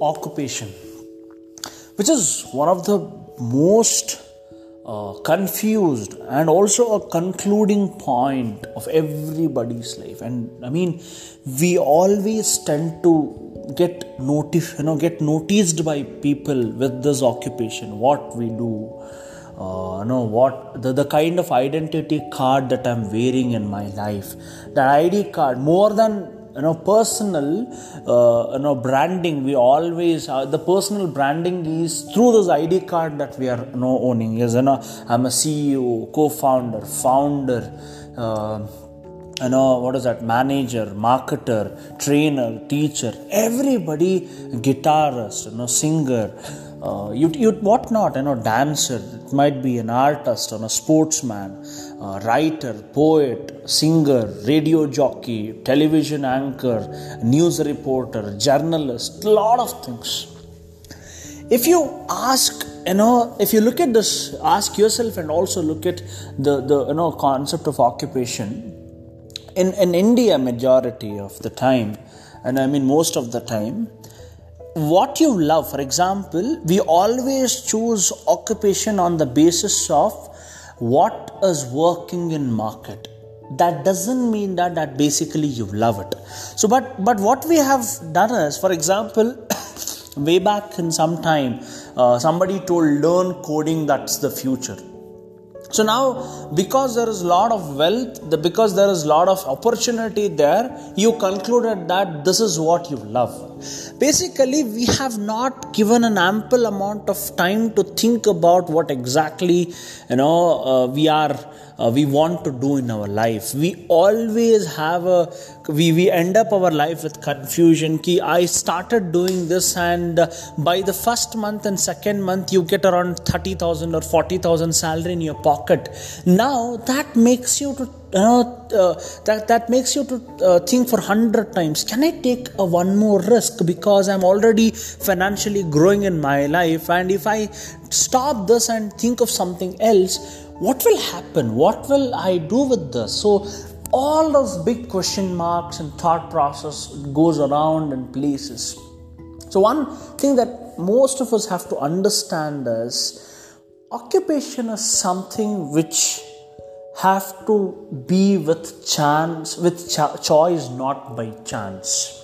occupation, which is one of the most uh, confused and also a concluding point of everybody's life. And I mean, we always tend to get notif- you know, get noticed by people with this occupation, what we do. Uh, know what the, the kind of identity card that i'm wearing in my life that id card more than you know personal uh, you know branding we always uh, the personal branding is through this id card that we are you know owning. Is you know i'm a ceo co-founder founder uh, you know what is that? Manager marketer trainer teacher everybody guitarist you know singer uh, you, you what not you know dancer it might be an artist or a sportsman uh, writer poet singer radio jockey television anchor news reporter journalist lot of things. If you ask you know if you look at this ask yourself and also look at the the you know concept of occupation in in india majority of the time and i mean most of the time what you love. For example we always choose occupation on the basis of what is working in market. That doesn't mean that that basically you love it. So but but what we have done is for example way back in some time uh, somebody told learn coding that's the future so now because there is a lot of wealth because there is a lot of opportunity there you concluded that this is what you love. Basically we have not given an ample amount of time to think about what exactly you know uh, we are uh, we want to do in our life we always have a we, we end up our life with confusion. Ki i started doing this and uh, by the first month and second month you get around 30000 or 40000 salary in your pocket. Now that makes you to you know, uh, that that makes you to uh, think for hundred times. Can I take a one more risk? Because I'm already financially growing in my life, and if I stop this and think of something else, what will happen? What will I do with this? So all those big question marks and thought process goes around in places. So one thing that most of us have to understand is occupation is something which have to be with chance with cho- choice not by chance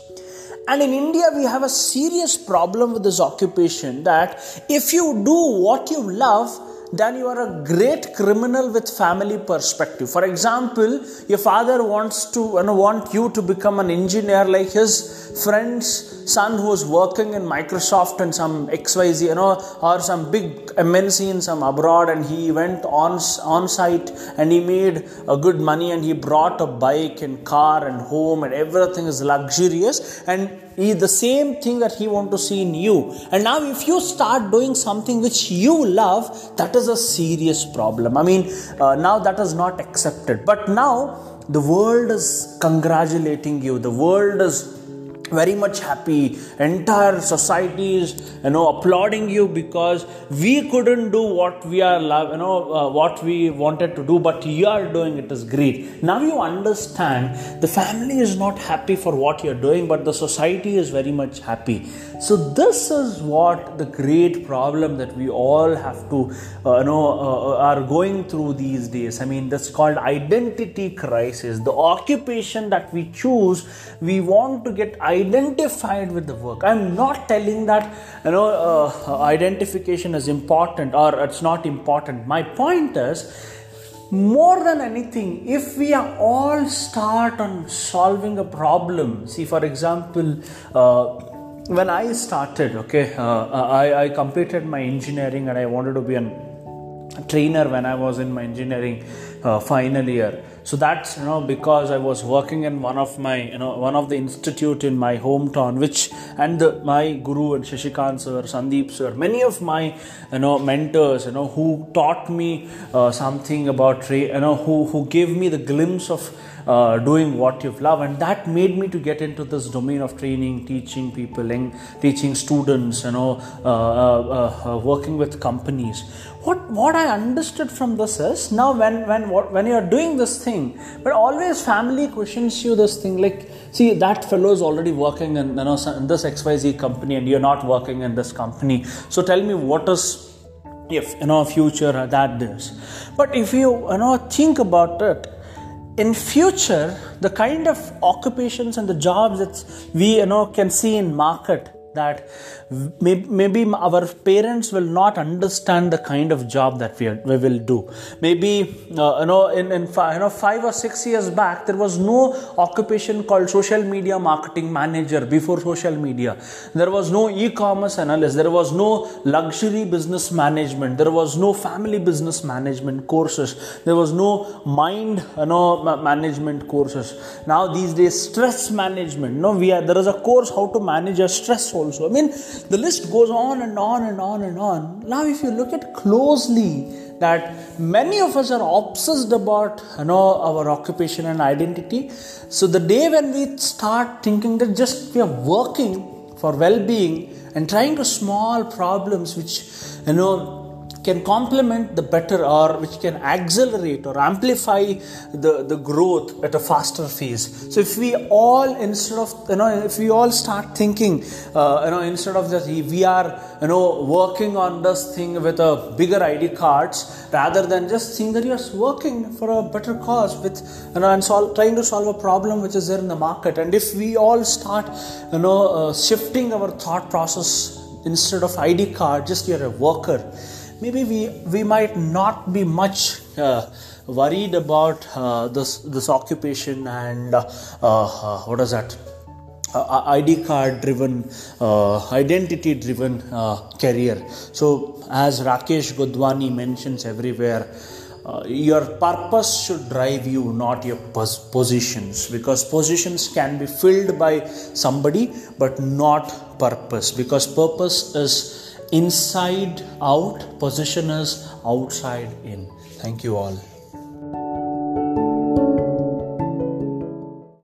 and in india we have a serious problem with this occupation that if you do what you love then you are a great criminal with family perspective. For example your father wants to you want you to become an engineer like his friend's son who is working in microsoft and some xyz you know or some big mnc in some abroad and he went on on site and he made a good money and he brought a bike and car and home and everything is luxurious. And he, the same thing that he want to see in you. And now if you start doing something which you love that is a serious problem. I mean uh, now that is not accepted. But now the world is congratulating you. The world is very much happy. Entire society is you know applauding you because we couldn't do what we are love you know uh, what we wanted to do but you are doing it is great. Now you understand the family is not happy for what you're doing but the society is very much happy so this is what the great problem that we all have to uh, you know uh, are going through these days. I mean that's called identity crisis the occupation that we choose we want to get identified with the work. I'm not telling that you know uh, identification is important or it's not important. My point is more than anything if we are all start on solving a problem see for example uh, when i started okay uh, I, I completed my engineering and i wanted to be a trainer when I was in my engineering uh, final year. So that's you know because I was working in one of my you know one of the institute in my hometown, which and the, my guru and Shashikant sir, Sandeep sir, many of my you know mentors, you know who taught me uh, something about tra- you know who who gave me the glimpse of uh, doing what you love and that made me to get into this domain of training teaching people and teaching students you know uh, uh, uh, working with companies. What what i understood from this is now when when when you are doing this thing but always family questions you this thing like see that fellow is already working in you know in this xyz company and you're not working in this company. So tell me what is if you know future that this but if you you know think about it in future the kind of occupations and the jobs that we you know can see in market that maybe our parents will not understand the kind of job that we, we will do. Maybe uh, you know in, in five, you know 5 or 6 years back there was no occupation called social media marketing manager before social media. There was no e-commerce analyst. There was no luxury business management. There was no family business management courses. There was no mind you know management courses. Now these days stress management. No we are there is a course how to manage your stress also i mean the list goes on and on and on and on. Now, if you look at closely, that many of us are obsessed about you know our occupation and identity. So the day when we start thinking that just we are working for well-being and trying to small problems which you know can complement the better or which can accelerate or amplify the, the growth at a faster phase so if we all instead of you know if we all start thinking uh, you know instead of just we are you know working on this thing with a bigger id cards rather than just seeing that you're working for a better cause with you know and solve, trying to solve a problem which is there in the market. And if we all start you know uh, shifting our thought process instead of id card just you're a worker maybe we, we might not be much uh, worried about uh, this, this occupation and uh, uh what is that? Uh, ID card driven, uh, identity driven career. So, as Rakesh Godwani mentions everywhere, uh, your purpose should drive you not your pos- positions because positions can be filled by somebody but not purpose because purpose is inside out, position is outside in. Thank you all.